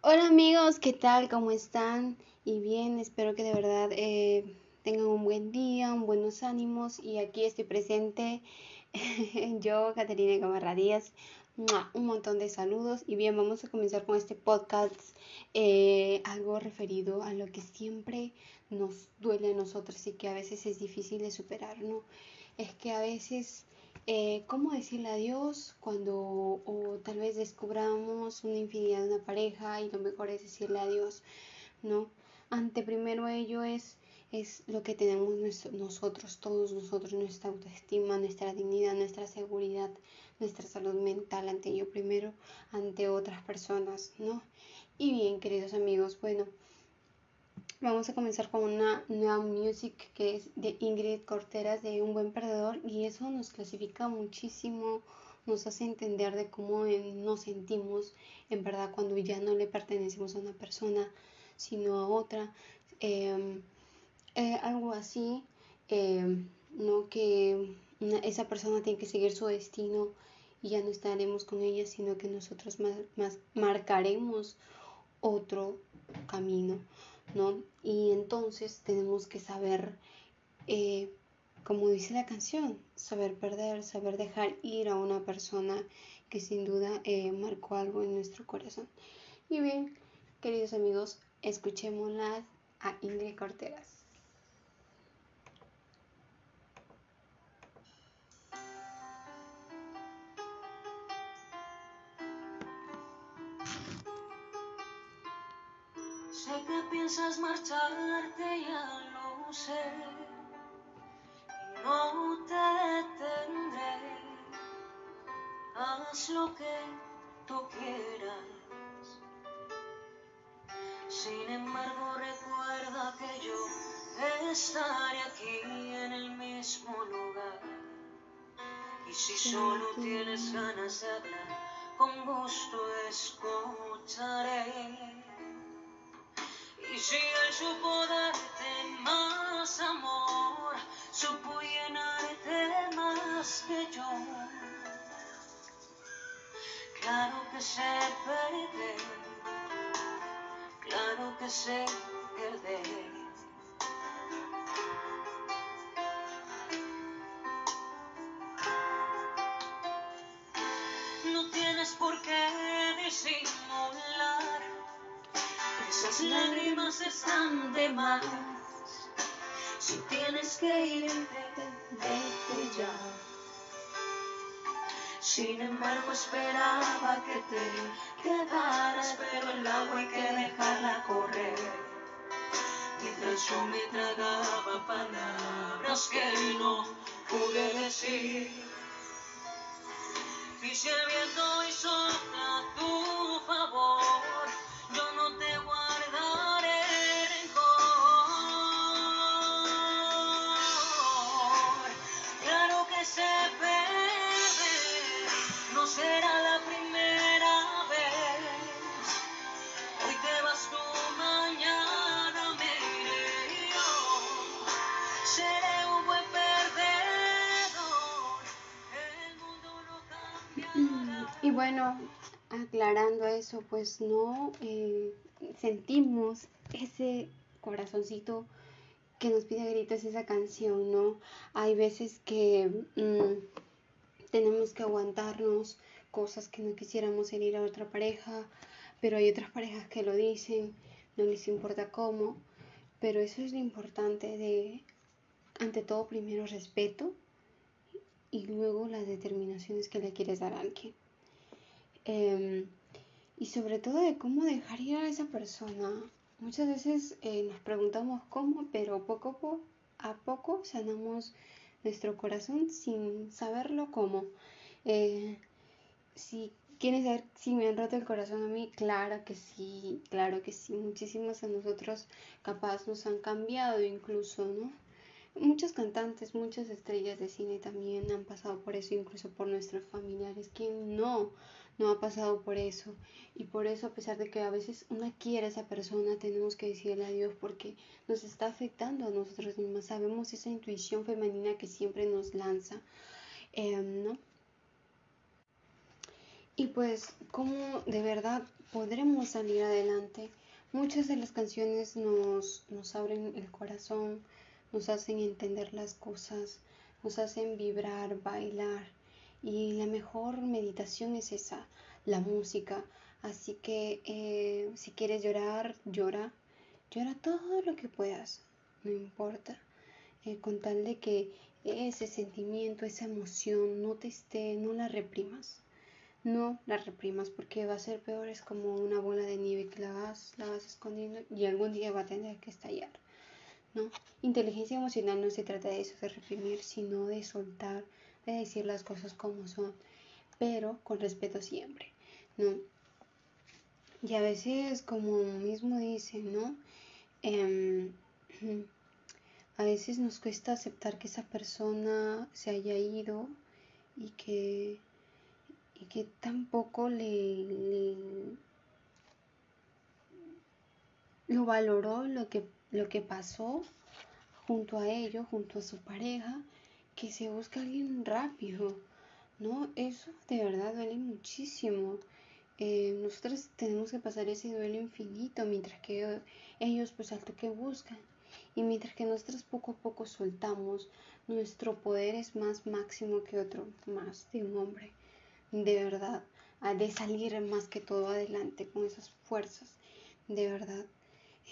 Hola amigos, ¿qué tal? ¿Cómo están? Y bien, espero que de verdad eh, tengan un buen día, un buenos ánimos. Y aquí estoy presente yo, Caterina Camarra Díaz. Un montón de saludos. Y bien, vamos a comenzar con este podcast, eh, algo referido a lo que siempre nos duele a nosotros y que a veces es difícil de superar, ¿no? Es que a veces eh, cómo decirle adiós cuando o tal vez descubramos una infidelidad de una pareja y lo mejor es decirle adiós, ¿no? Ante primero ello es, es lo que tenemos nosotros, todos nosotros, nuestra autoestima, nuestra dignidad, nuestra seguridad, nuestra salud mental ante ello primero, ante otras personas, ¿no? Y bien, queridos amigos, bueno, Vamos a comenzar con una nueva music que es de Ingrid Corteras de Un buen perdedor y eso nos clasifica muchísimo, nos hace entender de cómo nos sentimos en verdad cuando ya no le pertenecemos a una persona sino a otra. Em, eh, algo así, em, no que esa persona tiene que seguir su destino y ya no estaremos con ella, sino que nosotros más marcaremos otro camino. ¿No? Y entonces tenemos que saber, eh, como dice la canción, saber perder, saber dejar ir a una persona que sin duda eh, marcó algo en nuestro corazón. Y bien, queridos amigos, escuchémoslas a Ingrid Corteras. Piensas marcharte, ya lo sé. Y no te detendré. Haz lo que tú quieras. Sin embargo, recuerda que yo estaré aquí en el mismo lugar. Y si solo tienes ganas de hablar, con gusto escucharé. Él supo darte más amor, supo llenarte más que yo. Claro que sé perder, claro que sé perder. Esas lágrimas están de más. Si tienes que irte, vete ya. Sin embargo, esperaba que te quedaras, pero el agua hay que dejarla correr. Mientras yo me tragaba palabras que no pude decir. Y si el viento bueno, aclarando eso, pues no eh, sentimos ese corazoncito que nos pide gritos esa canción, ¿no? Hay veces que mm, tenemos que aguantarnos cosas que no quisiéramos herir a otra pareja, pero hay otras parejas que lo dicen, no les importa cómo, pero eso es lo importante de, ante todo, primero respeto y luego las determinaciones que le quieres dar a alguien. Em, y sobre todo de cómo dejar ir a esa persona. Muchas veces eh, nos preguntamos cómo, pero poco a poco sanamos nuestro corazón sin saberlo cómo. Eh, si quieres saber si me han roto el corazón a mí, claro que sí, claro que sí. Muchísimos a nosotros capaz nos han cambiado incluso, ¿no? Muchos cantantes, muchas estrellas de cine también han pasado por eso, incluso por nuestros familiares. ¿Quién no? No ha pasado por eso. Y por eso, a pesar de que a veces una quiere a esa persona, tenemos que decirle adiós porque nos está afectando a nosotros mismos. Sabemos esa intuición femenina que siempre nos lanza, em, ¿no? Y pues, ¿cómo de verdad podremos salir adelante? Muchas de las canciones nos, nos abren el corazón, nos hacen entender las cosas, nos hacen vibrar, bailar. Y la mejor meditación es esa, la música. Así que eh, si quieres llorar, llora. Llora todo lo que puedas, no importa. Eh, con tal de que ese sentimiento, esa emoción no te esté, no la reprimas no la reprimas porque va a ser peor, es como una bola de nieve que la vas, la vas escondiendo y algún día va a tener que estallar. ¿no? Inteligencia emocional no se trata de eso, de reprimir, sino de soltar, de decir las cosas como son, pero con respeto siempre, ¿no? Y a veces, como mismo dice, ¿no? Em, a veces nos cuesta aceptar que esa persona se haya ido y que y que tampoco le, lo valoró lo que, lo que pasó junto a ello, junto a su pareja, que se busca alguien rápido, ¿no? Eso de verdad duele muchísimo. Eh, nosotros tenemos que pasar ese duelo infinito, mientras que ellos pues al que buscan. Y mientras que nosotros poco a poco soltamos, nuestro poder es más máximo que otro más de un hombre de verdad, de salir más que todo adelante con esas fuerzas, de verdad.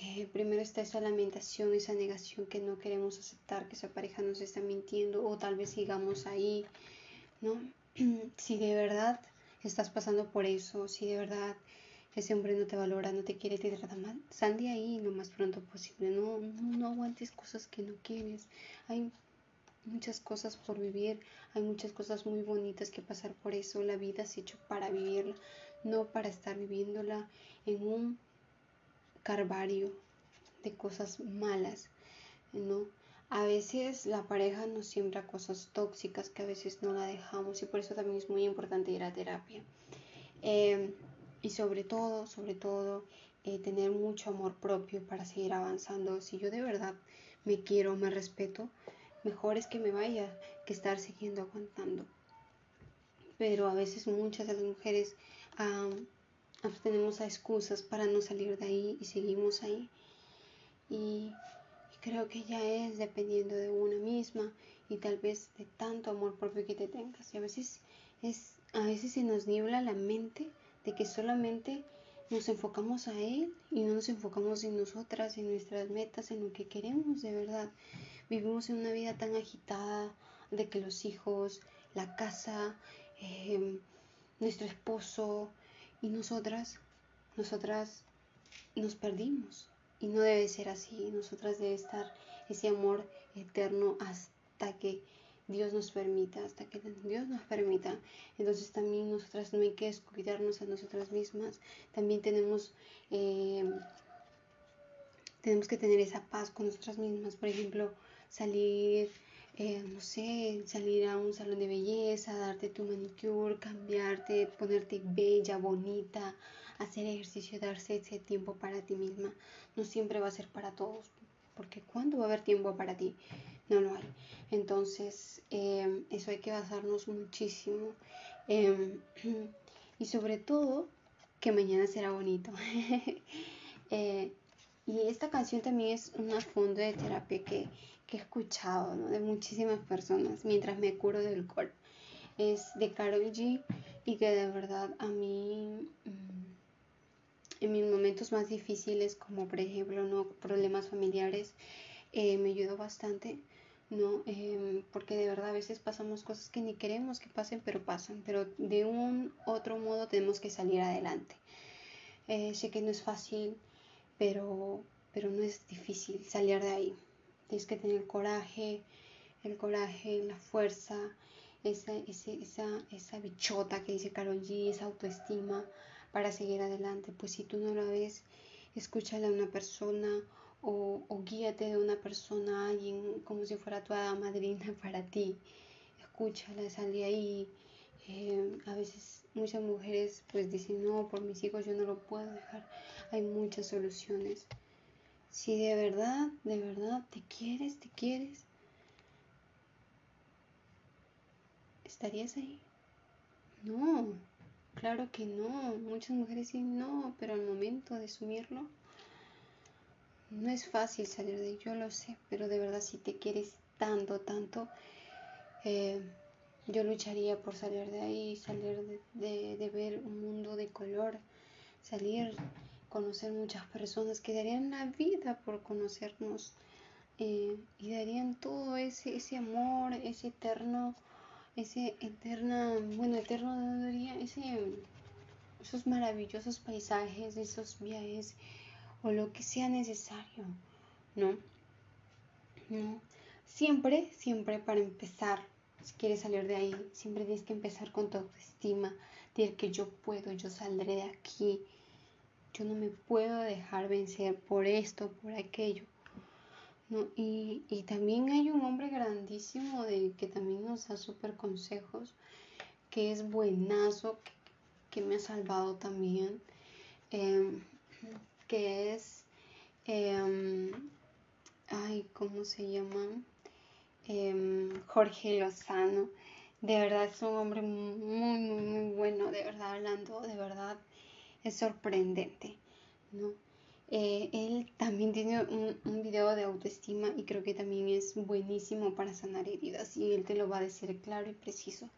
Eh, primero está esa lamentación, esa negación que no queremos aceptar que esa pareja nos está mintiendo o tal vez sigamos ahí, ¿no? si de verdad estás pasando por eso, si de verdad ese hombre no te valora, no te quiere, te trata mal, sal de ahí lo más pronto posible, no, no, no aguantes cosas que no quieres. Hay muchas cosas por vivir, hay muchas cosas muy bonitas que pasar por eso. La vida se hecho para vivirla, no para estar viviéndola en un carvario de cosas malas, ¿no? A veces la pareja nos siembra cosas tóxicas que a veces no la dejamos y por eso también es muy importante ir a terapia. Em, y sobre todo, sobre todo, eh, tener mucho amor propio para seguir avanzando. Si yo de verdad me quiero, me respeto, mejor es que me vaya que estar siguiendo aguantando. Pero a veces muchas de las mujeres tenemos excusas para no salir de ahí y seguimos ahí. Y, creo que ya es dependiendo de una misma y tal vez de tanto amor propio que te tengas. Y a veces es, a veces se nos niebla la mente de que solamente nos enfocamos a Él y no nos enfocamos en nosotras, en nuestras metas, en lo que queremos de verdad. Vivimos en una vida tan agitada de que los hijos, la casa, em, nuestro esposo y nosotras, nosotras nos perdimos. Y no debe ser así. Nosotras debe estar ese amor eterno hasta que Dios nos permita, hasta que Dios nos permita. Entonces también nosotras no hay que descuidarnos a nosotras mismas. También tenemos, em, tenemos que tener esa paz con nosotras mismas. Por ejemplo, salir, eh, no sé, salir a un salón de belleza, darte tu manicure, cambiarte, ponerte bella, bonita, hacer ejercicio, darse ese tiempo para ti misma. No siempre va a ser para todos, porque ¿cuándo va a haber tiempo para ti? No lo hay. Entonces, em, eso hay que basarnos muchísimo. Em, y sobre todo, que mañana será bonito. Eh, y esta canción también es una fondo de terapia que que he escuchado de muchísimas personas mientras me curo del col. Es de Carol G y que de verdad a mí mm, en mis momentos más difíciles como por ejemplo no problemas familiares eh, me ayudó bastante no em, porque de verdad a veces pasamos cosas que ni queremos que pasen pero pasan pero de un otro modo tenemos que salir adelante. Eh, sé que no es fácil pero pero no es difícil salir de ahí Tienes que tener el coraje, el coraje, la fuerza, esa, esa, esa bichota que dice Carol G, esa autoestima para seguir adelante. Pues si tú no la ves, escúchale a una persona o, o guíate de una persona, alguien como si fuera tu madrina para ti. Escúchala, sal de ahí. Eh, a veces muchas mujeres pues dicen, no, por mis hijos yo no lo puedo dejar. Hay muchas soluciones. Si de verdad, de verdad te quieres, te quieres, ¿estarías ahí? No, Claro que no, muchas mujeres sí no, pero al momento de asumirlo, no es fácil salir de ahí, yo lo sé, pero de verdad si te quieres tanto, tanto, eh, yo lucharía por salir de ahí, salir de, de, ver un mundo de color, salir, conocer muchas personas que darían la vida por conocernos eh, y darían todo ese, ese amor, ese eterno ese eterna, bueno, eterno ese, esos maravillosos paisajes, esos viajes o lo que sea necesario, ¿no? ¿No? Siempre, siempre para empezar, si quieres salir de ahí, siempre tienes que empezar con tu autoestima, decir que yo puedo, yo saldré de aquí, yo no me puedo dejar vencer por esto, por aquello. ¿no? Y, y, también hay un hombre grandísimo de, que también nos da súper consejos, que es buenazo, que, me ha salvado también, em, que es, em, ay, ¿cómo se llama? Em, Jorge Lozano. De verdad es un hombre muy, muy, muy bueno, de verdad hablando, de verdad es sorprendente, ¿no? Eh, él también tiene un, un, video de autoestima y creo que también es buenísimo para sanar heridas y él te lo va a decir claro y preciso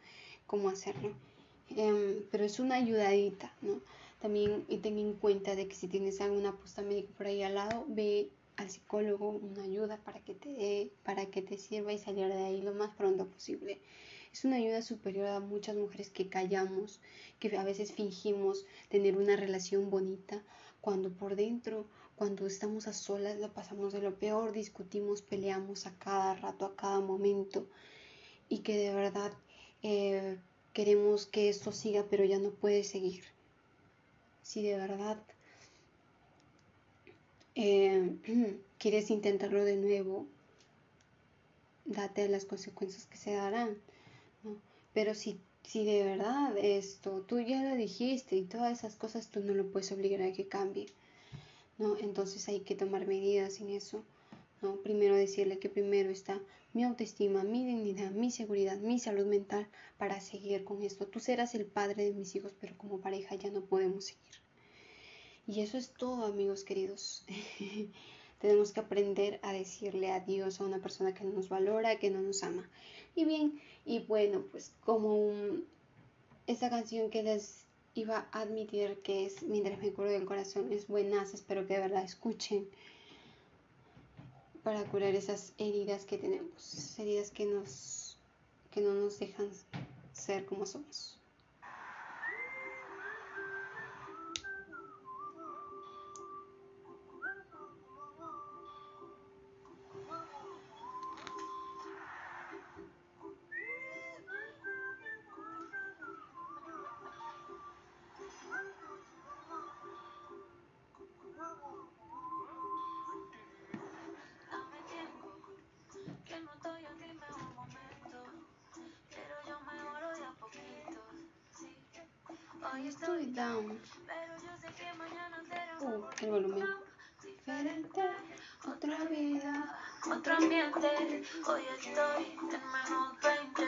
cómo hacerlo. Em, pero es una ayudadita, ¿no? También y ten en cuenta de que si tienes alguna apuesta médica por ahí al lado, ve al psicólogo una ayuda para que te para que te sirva y salir de ahí lo más pronto posible. Es una ayuda superior a muchas mujeres que callamos, que a veces fingimos tener una relación bonita, cuando por dentro, cuando estamos a solas, la pasamos de lo peor, discutimos, peleamos a cada rato, a cada momento, y que de verdad eh, queremos que esto siga, pero ya no puede seguir. Si de verdad eh, quieres intentarlo de nuevo, date a las consecuencias que se darán. Pero si si de verdad esto, tú ya lo dijiste y todas esas cosas, tú no lo puedes obligar a que cambie, ¿no? Entonces hay que tomar medidas en eso, ¿no? Primero decirle que primero está mi autoestima, mi dignidad, mi seguridad, mi salud mental para seguir con esto. Tú serás el padre de mis hijos, pero como pareja ya no podemos seguir. Y eso es todo, amigos queridos. Tenemos que aprender a decirle adiós a una persona que no nos valora, que no nos ama. Y bien, y bueno, pues como esta canción que les iba a admitir que es Mientras me curo del corazón es buena, espero que de verdad escuchen para curar esas heridas que tenemos, heridas que nos que no nos dejan ser como somos. Estoy down. Uh, el volumen. Diferente, otra vida, otro ambiente. Hoy estoy en menos 20.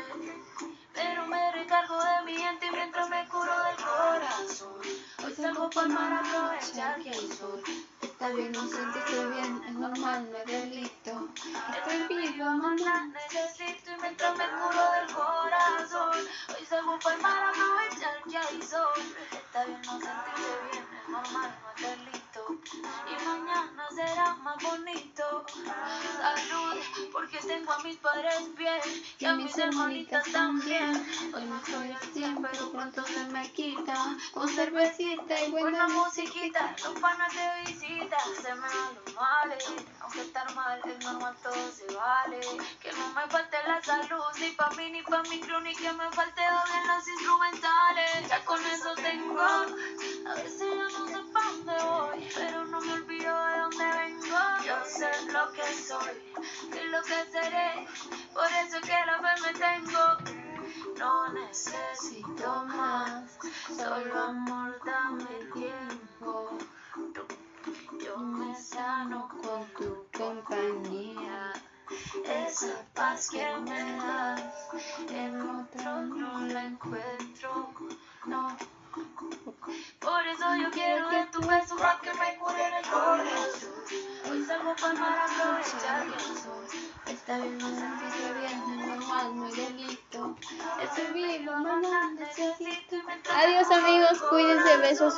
Pero me recargo de mi gente mientras me curo del corazón. Hoy salgo por mar a aprovechar que el sol. Está bien, no sentirse bien, es normal, no es delito. Estoy viva, mamá, necesito y mientras me curo del corazón. Hoy salgo por mar más bonito. Salud, porque tengo a mis padres bien y a mis hermanitas también. Hoy no estoy al 100, pero pronto se me quita. Con cervecita y buena musiquita, los panas de visita. Se me van los males, aunque estar mal es normal, todo se vale. Que no me falte la salud, ni pa' mí ni pa' mi crew, ni que me falte en los instrumentales. Ya con eso tengo, a veces yo no sé pa' dónde voy, pero no me olvido de dónde vengo. Yo sé lo que soy, y lo que seré, por eso que la fe me tengo. No necesito más, solo amor, dame tiempo. Yo me sano Esa paz que me das, en otro no la encuentro. No, Por eso yo quiero de tu beso para que me cure el corazón. Hoy salgo para a aprovechar el sol. Está bien, no sentirse bien, no es normal, no hay delito. Estoy vivo, no, no necesito. Adiós amigos, cuídense, besos.